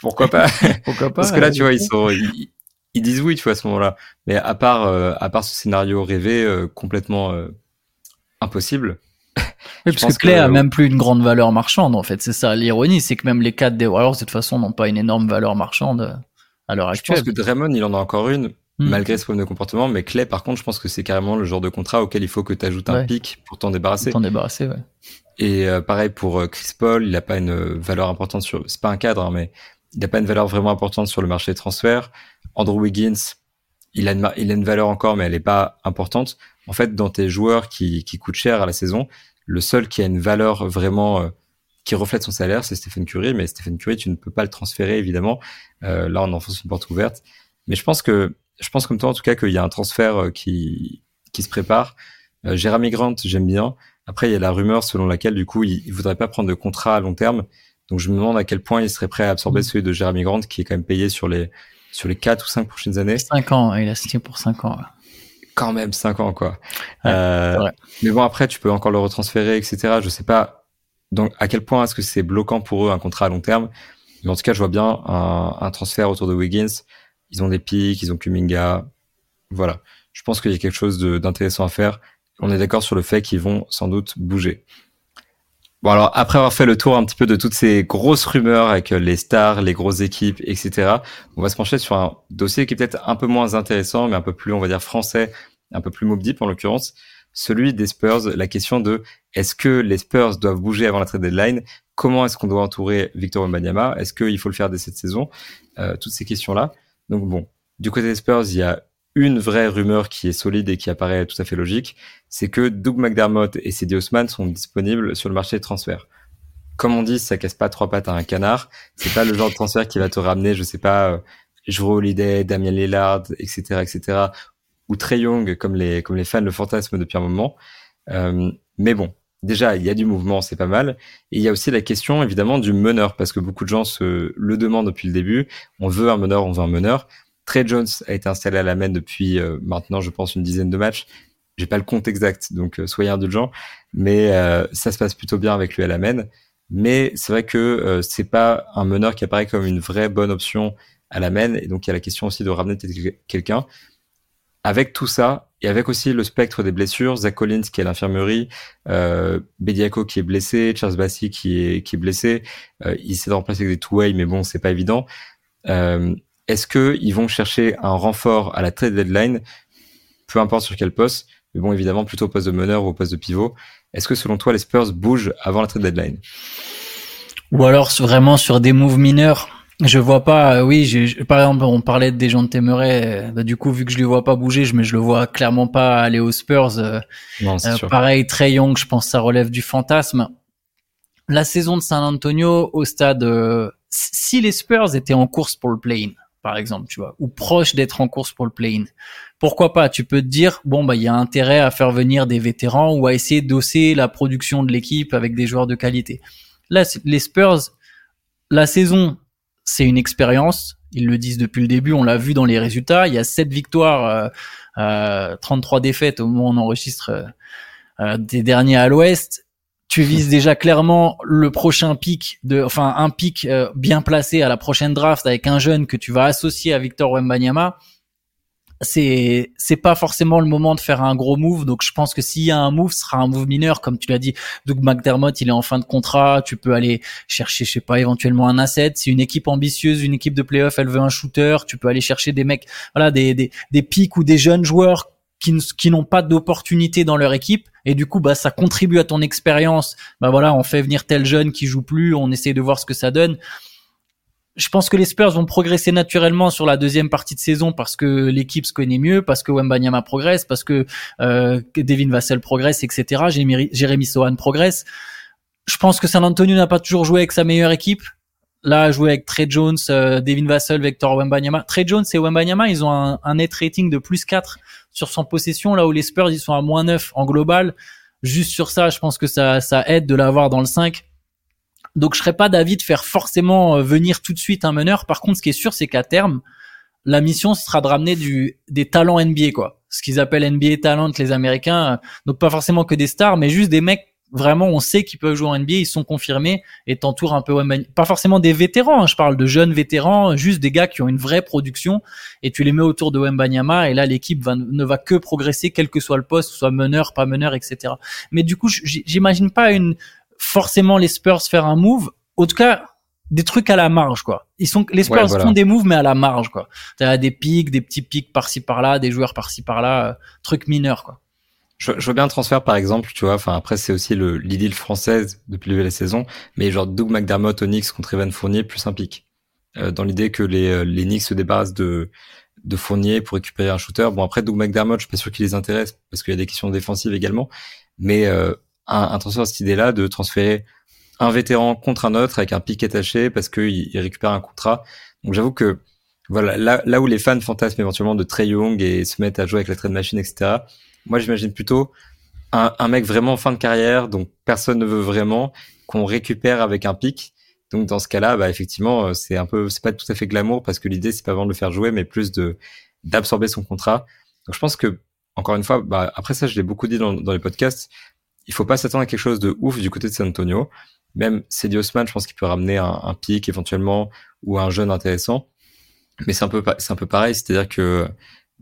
Pourquoi pas? Pourquoi pas? Parce que là, tu vois, ils sont, ils, disent oui, tu vois, à ce moment-là. Mais à part, euh, à part ce scénario rêvé, euh, complètement euh, impossible. Oui, parce que Clay a même plus une grande valeur marchande, en fait. C'est ça l'ironie, c'est que même les quatre des Warriors, de toute façon, n'ont pas une énorme valeur marchande à l'heure actuelle. Je pense que Draymond, il en a encore une, Hmm. malgré ce problème de comportement. Mais Clay, par contre, je pense que c'est carrément le genre de contrat auquel il faut que tu ajoutes un pic pour t'en débarrasser. T'en débarrasser, ouais. Et euh, pareil pour euh, Chris Paul, il n'a pas une valeur importante sur. C'est pas un cadre, hein, mais il n'a pas une valeur vraiment importante sur le marché des transferts. Andrew Wiggins, il a une, il a une valeur encore, mais elle n'est pas importante. En fait, dans tes joueurs qui, qui coûtent cher à la saison, le seul qui a une valeur vraiment euh, qui reflète son salaire, c'est Stephen Curry. Mais Stephen Curry, tu ne peux pas le transférer, évidemment. Euh, là, on enfonce une porte ouverte. Mais je pense que je pense comme toi en tout cas qu'il y a un transfert euh, qui qui se prépare. Euh, Jeremy Grant, j'aime bien. Après, il y a la rumeur selon laquelle du coup, il, il voudrait pas prendre de contrat à long terme. Donc je me demande à quel point il serait prêt à absorber mm. celui de Jeremy Grant qui est quand même payé sur les sur les 4 ou 5 prochaines années. 5 ans, il a signé pour 5 ans. Quand même 5 ans quoi. euh, mais bon après tu peux encore le retransférer etc. Je sais pas donc à quel point est-ce que c'est bloquant pour eux un contrat à long terme. Mais en tout cas je vois bien un, un transfert autour de Wiggins ils ont des pics, ils ont Kuminga. Voilà. Je pense qu'il y a quelque chose d'intéressant à faire. On est d'accord sur le fait qu'ils vont sans doute bouger. Bon alors après avoir fait le tour un petit peu de toutes ces grosses rumeurs avec les stars, les grosses équipes, etc. On va se pencher sur un dossier qui est peut-être un peu moins intéressant, mais un peu plus, on va dire français, un peu plus mob en l'occurrence, celui des Spurs. La question de est-ce que les Spurs doivent bouger avant la trade deadline? Comment est-ce qu'on doit entourer Victor Wembanyama? Est-ce qu'il faut le faire dès cette saison? Euh, Toutes ces questions-là. Donc bon, du côté des Spurs, il y a une vraie rumeur qui est solide et qui apparaît tout à fait logique, c'est que Doug McDermott et Cedi Osman sont disponibles sur le marché des transferts. Comme on dit, ça casse pas trois pattes à un canard. C'est pas le genre de transfert qui va te ramener, je sais pas, euh, Jrue Holiday, Damien Lillard, etc., etc., ou Trey Young, comme les comme les fans le fantasme depuis un moment. Euh, mais bon, déjà, il y a du mouvement, c'est pas mal. Et il y a aussi la question, évidemment, du meneur, parce que beaucoup de gens se le demandent depuis le début. On veut un meneur, on veut un meneur. Trey Jones a été installé à la main depuis euh, maintenant, je pense, une dizaine de matchs. J'ai pas le compte exact, donc euh, soyez indulgents. Mais euh, ça se passe plutôt bien avec lui à la main. Mais c'est vrai que c'est pas un meneur qui apparaît comme une vraie bonne option à la main. Et donc il y a la question aussi de ramener quelqu'un. Avec tout ça, et avec aussi le spectre des blessures, Zach Collins qui est à l'infirmerie, euh, Bediako qui est blessé, Charles Bassi qui est qui est blessé, euh, il essaie de remplacer avec des two-way, mais bon, c'est pas évident. Euh, Est-ce que ils vont chercher un renfort à la trade deadline, peu importe sur quel poste, mais bon, évidemment plutôt au poste de meneur ou au poste de pivot. Est-ce que selon toi, les Spurs bougent avant la trade deadline? Ou alors vraiment sur des moves mineurs? Je vois pas, euh, oui, j'ai, par exemple, on parlait des gens de Temeray, bah, du coup, vu que je les vois pas bouger, je, mais je le vois clairement pas aller aux Spurs. Euh, non, c'est euh, Pareil, Trey Young, je pense que ça relève du fantasme. La saison de San Antonio au stade, si les Spurs étaient en course pour le play-in, par exemple, tu vois, ou proche d'être en course pour le play-in, pourquoi pas? Tu peux te dire, bon, bah, il y a intérêt à faire venir des vétérans ou à essayer d'osser la production de l'équipe avec des joueurs de qualité. Là, les Spurs, la saison c'est une expérience. Ils le disent depuis le début, on l'a vu dans les résultats. Il y a 7 victoires, euh, 33 euh, défaites au moment où on enregistre euh, euh, des derniers à l'Ouest. Tu vises déjà clairement le prochain pic, de, enfin un pic bien placé à la prochaine draft avec un jeune que tu vas associer à Victor Wembanyama c'est c'est pas forcément le moment de faire un gros move. Donc je pense que s'il y a un move, ce sera un move mineur, comme tu l'as dit. Doug McDermott, il est en fin de contrat. Tu peux aller chercher, je sais pas, éventuellement un asset. C'est une équipe ambitieuse, une équipe de playoff, elle veut un shooter. Tu peux aller chercher des mecs, voilà, des des des pics ou des jeunes joueurs qui, qui n'ont pas d'opportunité dans leur équipe et du coup bah ça contribue à ton expérience bah voilà on fait venir tel jeune qui joue plus on essaie de voir ce que ça donne je pense que les Spurs vont progresser naturellement sur la deuxième partie de saison parce que l'équipe se connaît mieux, parce que Wembanyama progresse, parce que, euh, Devin Vassell progresse, etc. Jérémy Sohan progresse. Je pense que San Antonio n'a pas toujours joué avec sa meilleure équipe. Là, jouer avec Trey Jones, euh, Devin Vassell, Victor Wembanyama. Trey Jones et Wembanyama, ils ont un, net rating de plus 4 sur son possession, là où les Spurs, ils sont à moins 9 en global. Juste sur ça, je pense que ça, ça aide de l'avoir dans le 5. Donc je serais pas d'avis de faire forcément euh, venir tout de suite un meneur. Par contre, ce qui est sûr, c'est qu'à terme, la mission sera de ramener du des talents NBA quoi. Ce qu'ils appellent NBA talent les Américains, euh, donc pas forcément que des stars, mais juste des mecs vraiment on sait qu'ils peuvent jouer en NBA, ils sont confirmés et t'entourent un peu pas forcément des vétérans, hein, je parle de jeunes vétérans, juste des gars qui ont une vraie production et tu les mets autour de Wembanyama et là l'équipe ne va que progresser quel que soit le poste, soit meneur, pas meneur, etc. Mais du coup, j'imagine pas une forcément les Spurs faire un move. En tout cas, des trucs à la marge, quoi. Ils sont, les Spurs font des moves, mais à la marge, quoi. T'as des pics, des petits pics par-ci par-là, des joueurs par-ci par-là, euh, trucs mineurs, quoi. Je, je, veux bien un transfert, par exemple, tu vois. Enfin, après, c'est aussi le l'idylle française depuis la saison, mais genre Doug McDermott, Onyx contre Evan Fournier, plus un pic. Euh, dans l'idée que les, euh, les Knicks se débarrassent de, de Fournier pour récupérer un shooter. Bon, après, Doug McDermott, je suis pas sûr qu'il les intéresse parce qu'il y a des questions défensives également, mais euh, un transfert cette idée-là de transférer un vétéran contre un autre avec un pic attaché parce qu'il il récupère un contrat. Donc j'avoue que voilà là, là où les fans fantasment éventuellement de Trey Young et se mettent à jouer avec la trade machine, etc. Moi j'imagine plutôt un, un, mec vraiment en fin de carrière, donc personne ne veut vraiment, qu'on récupère avec un pic. Donc dans ce cas-là, bah effectivement, c'est un peu, c'est pas tout à fait glamour parce que l'idée c'est pas vraiment de le faire jouer, mais plus de d'absorber son contrat. Donc je pense que encore une fois, bah après ça je l'ai beaucoup dit dans, dans les podcasts, il faut pas s'attendre à quelque chose de ouf du côté de San Antonio. Même Cedi Osman, je pense qu'il peut ramener un, un, pic éventuellement ou un jeune intéressant. Mais c'est un peu, c'est un peu pareil, c'est-à-dire que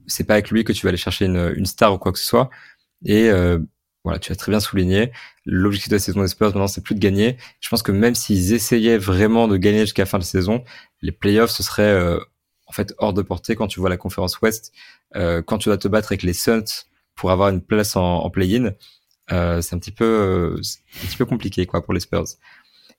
c'est pas avec lui que tu vas aller chercher une, une star ou quoi que ce soit. Et euh, voilà, tu as très bien souligné. L'objectif de la saison des Spurs maintenant, c'est plus de gagner. Je pense que même s'ils essayaient vraiment de gagner jusqu'à la fin de saison, les playoffs ce serait euh, en fait hors de portée quand tu vois la conférence Ouest, euh, quand tu dois te battre avec les Suns pour avoir une place en, en play-in euh, c'est un petit peu euh, un petit peu compliqué quoi pour les Spurs.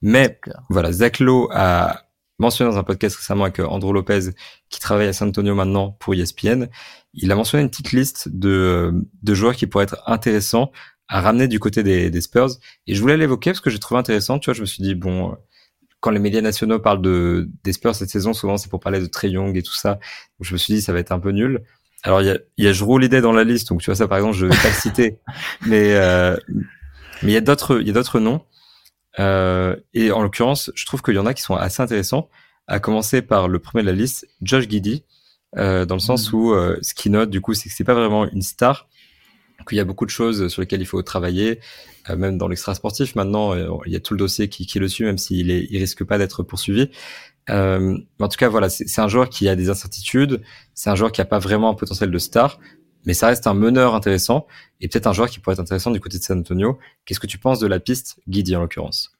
Mais voilà, Zach Lowe a mentionné dans un podcast récemment avec euh, Andrew Lopez qui travaille à San Antonio maintenant pour ESPN. Il a mentionné une petite liste de, de joueurs qui pourraient être intéressants à ramener du côté des, des Spurs. Et je voulais l'évoquer parce que j'ai trouvé intéressant. Tu vois, je me suis dit bon, quand les médias nationaux parlent de des Spurs cette saison, souvent c'est pour parler de Trey Young et tout ça. Donc je me suis dit ça va être un peu nul. Alors il y a, y a dans la liste, donc tu vois ça par exemple, je vais pas le citer, mais euh, mais il y a d'autres il y a d'autres noms. Euh, et en l'occurrence, je trouve qu'il y en a qui sont assez intéressants. À commencer par le premier de la liste, Josh Giddy, euh, dans le sens mm. où euh, ce qu'il note du coup, c'est que c'est pas vraiment une star, qu'il y a beaucoup de choses sur lesquelles il faut travailler, euh, même dans l'extra sportif. Maintenant, euh, il y a tout le dossier qui, qui le suit, même s'il est, il risque pas d'être poursuivi. Euh, en tout cas, voilà, c'est un joueur qui a des incertitudes. C'est un joueur qui a pas vraiment un potentiel de star, mais ça reste un meneur intéressant et peut-être un joueur qui pourrait être intéressant du côté de San Antonio. Qu'est-ce que tu penses de la piste Guidi en l'occurrence?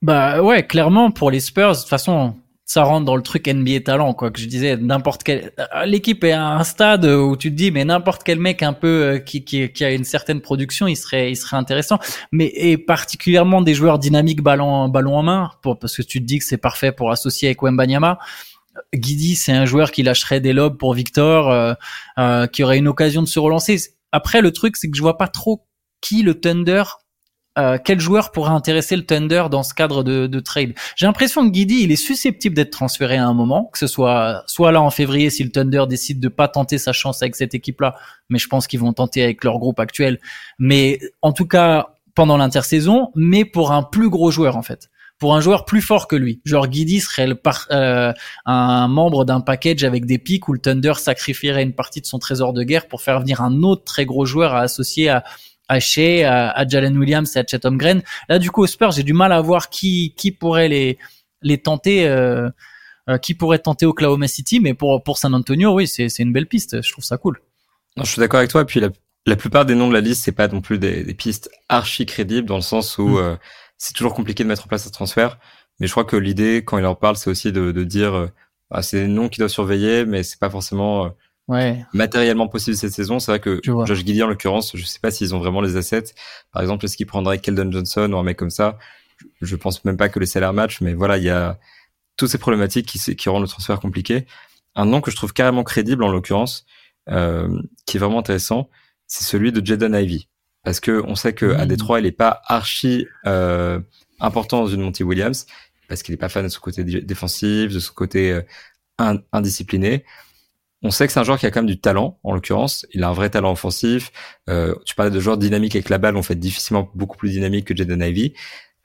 Bah ouais, clairement pour les Spurs. De toute façon, ça rentre dans le truc NBA talent quoi que je disais n'importe quel euh, l'équipe est à un stade où tu te dis mais n'importe quel mec un peu euh, qui, qui, qui a une certaine production il serait il serait intéressant. Mais et particulièrement des joueurs dynamiques ballon ballon en main pour parce que tu te dis que c'est parfait pour associer avec Wembanyama. Guidi c'est un joueur qui lâcherait des lobes pour Victor euh, euh, qui aurait une occasion de se relancer. Après le truc c'est que je vois pas trop qui le Thunder euh, quel joueur pourrait intéresser le Thunder dans ce cadre de, de trade? J'ai l'impression que Guidi, il est susceptible d'être transféré à un moment, que ce soit soit là en février si le Thunder décide de pas tenter sa chance avec cette équipe-là, mais je pense qu'ils vont tenter avec leur groupe actuel. Mais en tout cas pendant l'intersaison, mais pour un plus gros joueur en fait pour un joueur plus fort que lui. Genre Guidi serait le par, euh, un membre d'un package avec des pics où le Thunder sacrifierait une partie de son trésor de guerre pour faire venir un autre très gros joueur à associer à, à Shea, à, Jalen Williams et à Chet Holmgren. Là, du coup, au Spurs, j'ai du mal à voir qui qui pourrait les les tenter. Euh, euh, qui pourrait tenter Oklahoma City, mais pour pour San Antonio, oui, c'est une belle piste. Je trouve ça cool. Non, je suis d'accord avec toi. Et puis la, la plupart des noms de la liste, c'est pas non plus des, des, pistes archi crédibles dans le sens où mm. euh, c'est toujours compliqué de mettre en place un transfert. Mais je crois que l'idée, quand il en parle, c'est aussi de, de dire, euh, ah, c'est des noms qu'il doit surveiller, mais c'est pas forcément ouais. matériellement possible cette saison. C'est vrai que Josh Giddy, en l'occurrence, je sais pas s'ils ont vraiment les assets. Par exemple, est-ce qu'ils prendraient Keldon Johnson ou un mec comme ça? Je pense même pas que les salaires match, mais voilà, il y a, toutes ces problématiques qui, qui rendent le transfert compliqué. Un nom que je trouve carrément crédible en l'occurrence, euh, qui est vraiment intéressant, c'est celui de Jaden Ivy. Parce que on sait que à mmh. Détroit, il est pas archi euh, important dans une Monty Williams, parce qu'il est pas fan de son côté défensif, de son côté euh, indiscipliné. On sait que c'est un joueur qui a quand même du talent, en l'occurrence. Il a un vrai talent offensif. Euh, tu parlais de joueurs dynamiques avec la balle, on fait difficilement beaucoup plus dynamique que Jaden Ivy.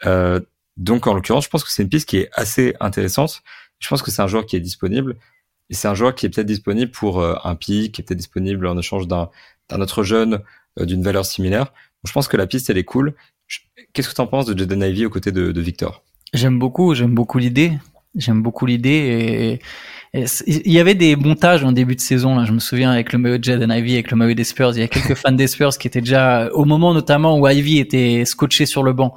Euh, donc, en l'occurrence, je pense que c'est une piste qui est assez intéressante. Je pense que c'est un joueur qui est disponible. Et c'est un joueur qui est peut-être disponible pour euh, un pic, qui est peut-être disponible en échange d'un autre jeune euh, d'une valeur similaire. Je pense que la piste, elle est cool. Qu'est-ce que tu en penses de Jaden Ivy aux côtés de, de Victor? J'aime beaucoup, j'aime beaucoup l'idée. J'aime beaucoup l'idée et, il y avait des montages en début de saison, là, je me souviens, avec le maillot de Jaden Ivy, avec le maillot des Spurs. Il y a quelques fans des Spurs qui étaient déjà, au moment notamment où Ivy était scotché sur le banc.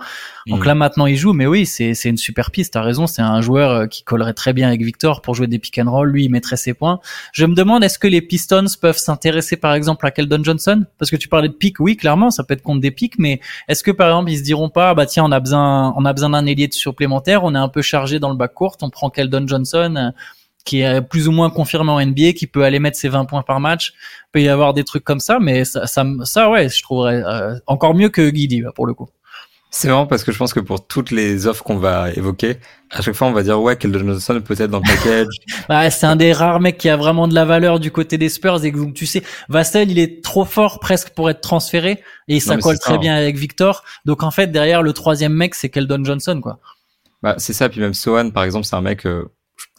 Donc mm. là, maintenant, il joue, mais oui, c'est, une super piste. T'as raison, c'est un joueur euh, qui collerait très bien avec Victor pour jouer des pick and roll. Lui, il mettrait ses points. Je me demande, est-ce que les Pistons peuvent s'intéresser, par exemple, à Keldon Johnson? Parce que tu parlais de pick, oui, clairement, ça peut être contre des pics, mais est-ce que, par exemple, ils se diront pas, bah, tiens, on a besoin, on a besoin d'un ailier supplémentaire, on est un peu chargé dans le bac court, on prend Keldon Johnson, qui est plus ou moins confirmé en NBA, qui peut aller mettre ses 20 points par match. Il peut y avoir des trucs comme ça, mais ça, ça, ça ouais, je trouverais euh, encore mieux que Guidi pour le coup. C'est marrant parce que je pense que pour toutes les offres qu'on va évoquer, à chaque fois on va dire ouais, Keldon Johnson peut-être dans le package. bah, c'est un des rares mecs qui a vraiment de la valeur du côté des Spurs et donc tu sais, Vassell il est trop fort presque pour être transféré et ça colle très bien avec Victor. Donc en fait derrière le troisième mec c'est Keldon Johnson quoi. Bah c'est ça puis même Sohan par exemple c'est un mec euh,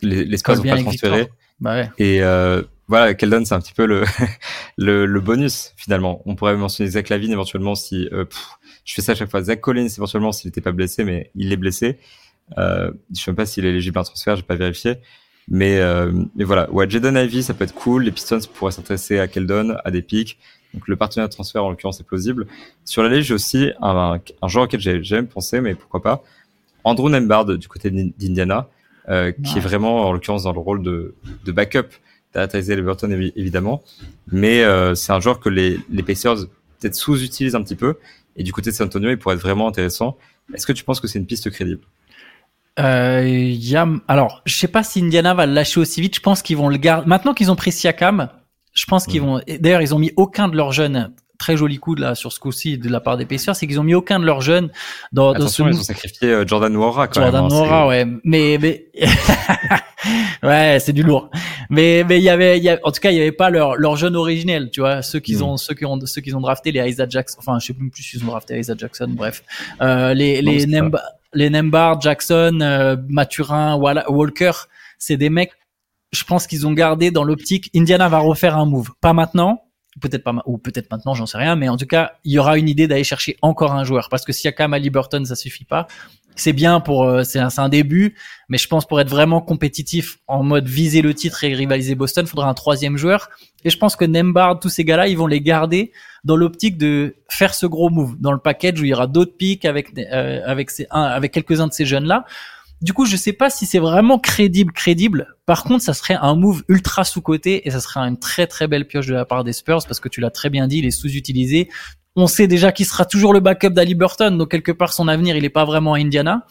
l'espace vont pas transférer. Bah ouais. Et euh, voilà, Keldon, c'est un petit peu le, le, le, bonus finalement. On pourrait mentionner Zach Lavine éventuellement si euh, je fais ça à chaque fois. Zach Collins éventuellement s'il n'était pas blessé, mais il est blessé. Euh, je sais même pas s'il est éligible à un transfert, j'ai pas vérifié. Mais, euh, mais voilà, ouais, Jaden Ivy, ça peut être cool. Les Pistons pourraient s'intéresser à Keldon, à des pics. Donc le partenaire de transfert en l'occurrence est plausible. Sur la liste, j'ai aussi un, un, joueur auquel j'ai jamais pensé, mais pourquoi pas. Andrew Nembard du côté d'Indiana. Euh, qui est vraiment en l'occurrence dans le rôle de, de backup d'Ataïsé Everton évidemment, mais euh, c'est un joueur que les, les Pacers peut-être sous-utilisent un petit peu, et du côté de San Antonio, il pourrait être vraiment intéressant. Est-ce que tu penses que c'est une piste crédible? Euh, y a... Alors, je sais pas si Indiana va le lâcher aussi vite. Je pense qu'ils vont le garder. Maintenant qu'ils ont pris Siakam, je pense qu'ils vont. D'ailleurs, ils ont mis aucun de leurs jeunes très joli coup là sur ce coup-ci de la part des Pacers, c'est qu'ils ont mis aucun de leurs jeunes dans, dans ce ils ont sacrifié euh, Jordan Noira quand Jordan même. Jordan hein, Noira, ouais, mais mais ouais, c'est du lourd. Mais mais il y avait, y a, en tout cas, il y avait pas leur leur jeune originel, tu vois, ceux qu'ils hmm. ont, ceux qui ont, ceux qu'ils ont drafté, les Isaac Jackson, enfin, je sais plus plus s'ils ont drafté Isaac Jackson, bref, euh, les les Nemba, les Nembard, Jackson, euh, Mathurin, Walker, c'est des mecs. Je pense qu'ils ont gardé dans l'optique. Indiana va refaire un move, pas maintenant, peut-être pas ou peut-être maintenant j'en sais rien mais en tout cas il y aura une idée d'aller chercher encore un joueur. Parce que quand même Ali Burton ça suffit pas c'est bien pour euh, c'est un, un, début mais je pense pour être vraiment compétitif en mode viser le titre et rivaliser Boston faudra un troisième joueur. Et je pense que Nembard tous ces gars-là ils vont les garder dans l'optique de faire ce gros move dans le package où il y aura d'autres pics avec euh, avec ces un, avec quelques-uns de ces jeunes là du coup, je sais pas si c'est vraiment crédible, crédible. Par contre, ça serait un move ultra sous-côté et ça serait une très très belle pioche de la part des Spurs parce que tu l'as très bien dit, il est sous-utilisé. On sait déjà qu'il sera toujours le backup d'Ali Burton, donc quelque part son avenir, il est pas vraiment à Indiana.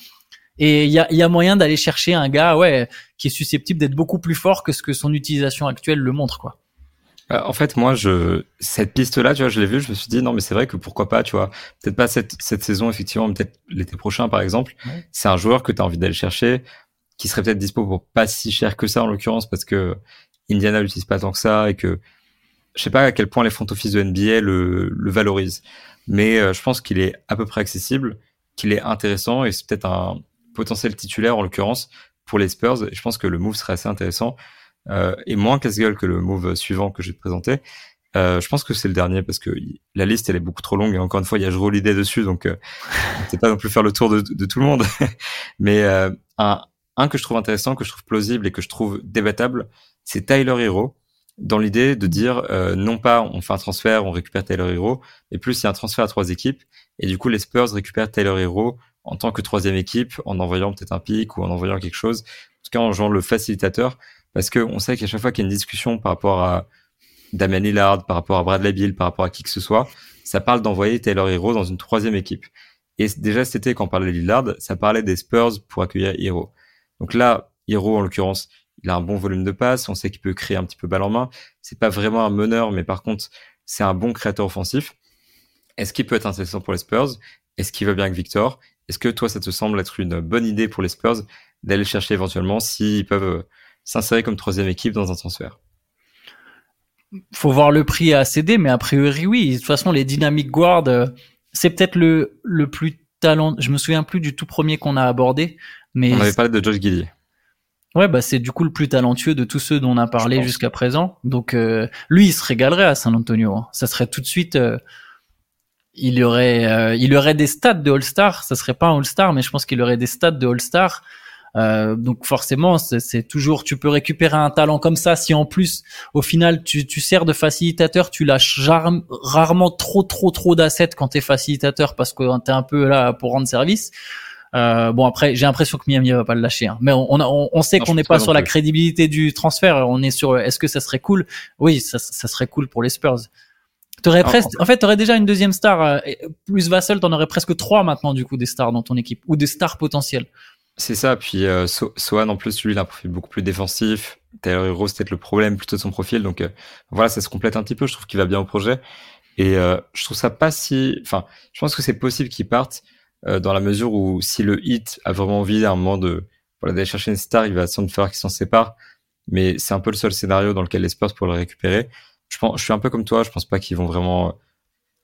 Et il y a, y a, moyen d'aller chercher un gars, ouais, qui est susceptible d'être beaucoup plus fort que ce que son utilisation actuelle le montre, quoi. Euh, en fait, moi, je cette piste-là, tu vois, je l'ai vue, je me suis dit non, mais c'est vrai que pourquoi pas, tu vois, peut-être pas cette cette saison effectivement, mais peut-être l'été prochain, par exemple. C'est un joueur que tu as envie d'aller chercher, qui serait peut-être dispo pour pas si cher que ça en l'occurrence, parce que Indiana l'utilise pas tant que ça et que je sais pas à quel point les front office de NBA le le valorisent, mais euh, je pense qu'il est à peu près accessible, qu'il est intéressant et c'est peut-être un potentiel titulaire en l'occurrence pour les Spurs. Et je pense que le move serait assez intéressant euh, et moins casse-gueule que le move suivant que te présenter. Euh, je pense que c'est le dernier parce que la liste elle est beaucoup trop longue et encore une fois il y a Jero l'idée dessus donc euh, c'est pas non plus faire le tour de, de tout le monde mais euh, un, un que je trouve intéressant que je trouve plausible et que je trouve débattable c'est Tyler Hero dans l'idée de dire euh, non pas on fait un transfert on récupère Tyler Hero mais plus il y a un transfert à trois équipes et du coup les Spurs récupèrent Tyler Hero en tant que troisième équipe en envoyant peut-être un pic ou en envoyant quelque chose en tout cas en jouant le facilitateur parce qu'on sait qu'à chaque fois qu'il y a une discussion par rapport à Damien Lillard, par rapport à Bradley Bill, par rapport à qui que ce soit, ça parle d'envoyer Taylor Hero dans une troisième équipe. Et déjà cet été, quand on parlait de Lillard, ça parlait des Spurs pour accueillir Hero. Donc là, Hero en l'occurrence, il a un bon volume de passe, on sait qu'il peut créer un petit peu balle en main. C'est pas vraiment un meneur, mais par contre, c'est un bon créateur offensif. Est-ce qu'il peut être intéressant pour les Spurs? Est-ce qu'il va bien avec Victor? Est-ce que toi, ça te semble être une bonne idée pour les Spurs d'aller chercher éventuellement s'ils peuvent euh, s'insérer comme troisième équipe dans un transfert Faut voir le prix à céder, mais a priori oui. De toute façon, les dynamic guards, euh, c'est peut-être le, le plus talent. Je me souviens plus du tout premier qu'on a abordé, mais on avait parlé de Josh Giddy. Ouais, bah c'est du coup le plus talentueux de tous ceux dont on a parlé jusqu'à présent. Donc euh, lui, il se régalerait à San Antonio. Hein. Ça serait tout de suite. Euh, il y aurait, euh, il aurait des stats de All-Star. Ça serait pas un All-Star, mais je pense qu'il aurait des stats de All-Star. Donc forcément, c'est toujours, tu peux récupérer un talent comme ça si en plus, au final, tu, tu sers de facilitateur, tu lâches rarement trop, trop, trop d'assets quand t'es facilitateur parce que t'es un peu là pour rendre service. Euh, bon après, j'ai l'impression que Miami va pas le lâcher, hein. mais on, on, on sait qu'on n'est pas, sur la crédibilité du transfert. On est sur est-ce que ça serait cool? Oui, ça, ça serait cool pour les Spurs. T'aurais presque, en fait, t'aurais déjà une deuxième star euh, plus Vassell, t'en aurais presque trois maintenant du coup des stars dans ton équipe ou des stars potentielles. C'est ça. Puis euh, en plus, lui, il a un profil beaucoup plus défensif. Taylor Hero, c'est peut-être le problème plutôt de son profil. Donc euh, voilà, ça se complète un petit peu. Je trouve qu'il va bien au projet. Et euh, je trouve ça pas si. Enfin, je pense que c'est possible qu'il parte. Euh, dans la mesure où si le hit a vraiment envie à un moment de voilà d'aller chercher une star, il va sans falloir qu'il s'en sépare. Mais c'est un peu le seul scénario dans lequel les Spurs pourraient le récupérer. Je pense, je suis un peu comme toi. Je pense pas qu'ils vont vraiment.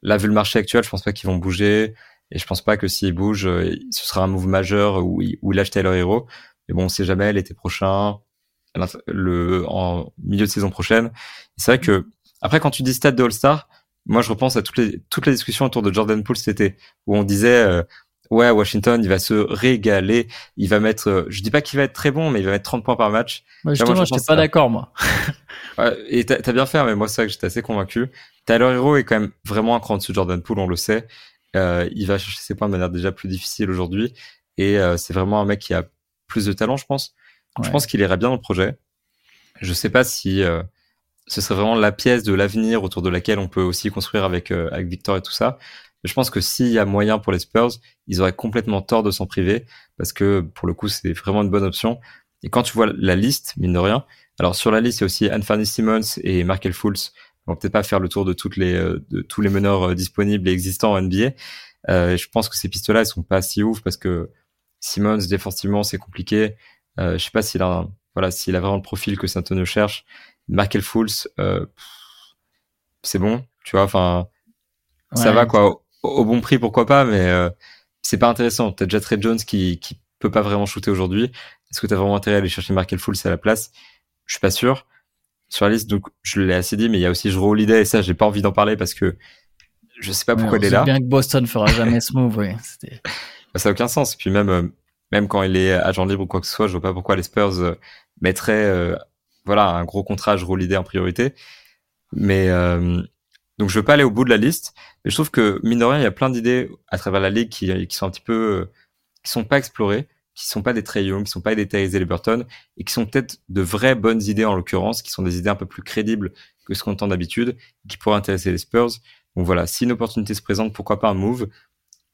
Là, vu le marché actuel, je pense pas qu'ils vont bouger. Et je pense pas que s'ils bougent, euh, ce sera un move majeur où, où ils lâchent Taylor Hero. Mais bon, on sait jamais, l'été prochain, le, en milieu de saison prochaine. C'est vrai que, après, quand tu dis stade de All-Star, moi, je repense à toutes les, toutes les discussions autour de Jordan Poole cet été, où on disait, euh, ouais, Washington, il va se régaler. Il va mettre, euh, je dis pas qu'il va être très bon, mais il va mettre 30 points par match. Ouais, justement, je pas d'accord, moi. ouais, et t'as as bien fait, mais moi, c'est vrai que j'étais assez convaincu. Tyler Hero est quand même vraiment un cran dessus de Jordan Poole, on le sait. Euh, il va chercher ses points de manière déjà plus difficile aujourd'hui. Et euh, c'est vraiment un mec qui a plus de talent, je pense. Je pense qu'il irait bien dans le projet. Je sais pas si euh, ce serait vraiment la pièce de l'avenir autour de laquelle on peut aussi construire avec, euh, avec Victor et tout ça je pense que s'il y a moyen pour les Spurs, ils auraient complètement tort de s'en priver parce que pour le coup, c'est vraiment une bonne option. Et quand tu vois la liste, mine de rien, alors sur la liste, il y a aussi Anthony Simmons et Markel Fultz. On va peut-être pas faire le tour de toutes les euh, de tous les meneurs euh, disponibles et existants en NBA. Euh, je pense que ces pistes-là, elles sont pas si ouf parce que Simmons défensivement, c'est compliqué. Euh, je sais pas s'il a voilà s'il a vraiment le profil que Saint-Antonio cherche. Markel Fultz, euh, c'est bon, tu vois. Enfin, ça va quoi au bon prix, pourquoi pas, mais euh, c'est pas intéressant. T'as déjà Trey Jones qui, qui peut pas vraiment shooter aujourd'hui. Est-ce que t'as vraiment intérêt à aller chercher Markel Fultz à la place? Je suis pas sûr. Sur la liste, donc je l'ai assez dit, mais il y a aussi Jero Holiday et ça, j'ai pas envie d'en parler parce que je sais pas pourquoi il est là. bien que Boston fera jamais ce move, oui. Ça a aucun sens. Puis même, euh, même quand il est agent libre ou quoi que ce soit, je vois pas pourquoi les Spurs euh, mettraient, voilà, un gros contrat à Jero Holiday en priorité. Mais donc je veux pas aller au bout de la liste, mais je trouve que mine de rien, il y a plein d'idées à travers la ligue qui, qui sont un petit peu, euh, qui sont pas explorées, qui sont pas des Trey Young, qui sont pas des Tyrese Liberton, et qui sont peut-être de vraies bonnes idées en l'occurrence, qui sont des idées un peu plus crédibles que ce qu'on entend d'habitude, qui pourraient intéresser les Spurs. Donc voilà, si une opportunité se présente, pourquoi pas un move?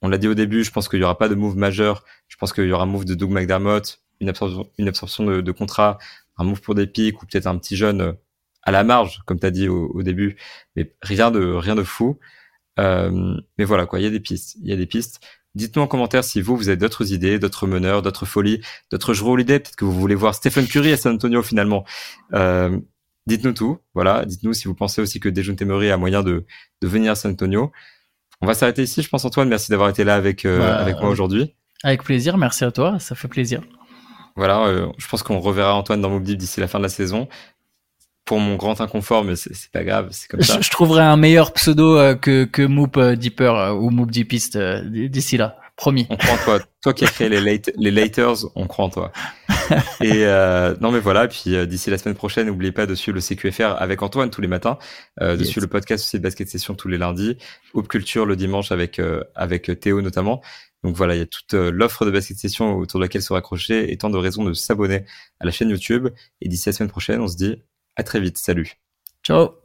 On l'a dit au début, je pense qu'il y aura pas de move majeur. Je pense qu'il y aura un move de Doug McDermott, une absorption, une absorption de, contrat, un move pour des pics ou peut-être un petit jeune euh, à la marge, comme tu as dit au, début, mais rien de rien de fou. Euh, mais voilà quoi, il y a des pistes, il y a des pistes. Dites-nous en commentaire si vous, vous avez d'autres idées, d'autres meneurs, d'autres folies, d'autres joueurs l'idée. Peut-être que vous voulez voir Stephen Curry à San Antonio finalement. Euh, dites-nous tout. Voilà, dites-nous si vous pensez aussi que Dejounte Murray a moyen de, de venir à San Antonio. On va s'arrêter ici, je pense Antoine. Merci d'avoir été là avec euh, bah, avec moi aujourd'hui. Avec plaisir, merci à toi, ça fait plaisir. Voilà, euh, je pense qu'on reverra Antoine dans Mob d'ici la fin de la saison pour mon grand inconfort, mais c'est pas grave, c'est comme ça. Je, trouverai un meilleur pseudo euh, que, que Moop euh, Deeper euh, ou Moop Deepist d'ici là, promis. On croit en toi. toi qui as créé les, late, les Laters, on croit en toi. Et non mais voilà, puis d'ici la semaine prochaine, n'oubliez pas de suivre le CQFR avec Antoine tous les matins, de suivre le podcast aussi de Basket Session tous les lundis, Hoop Culture le dimanche avec avec Théo notamment. Donc voilà, il y a toute l'offre de Basket Session autour de laquelle se raccrocher et tant de raisons de s'abonner à la chaîne YouTube. Et d'ici la semaine prochaine, on se dit à très vite. Salut. Ciao.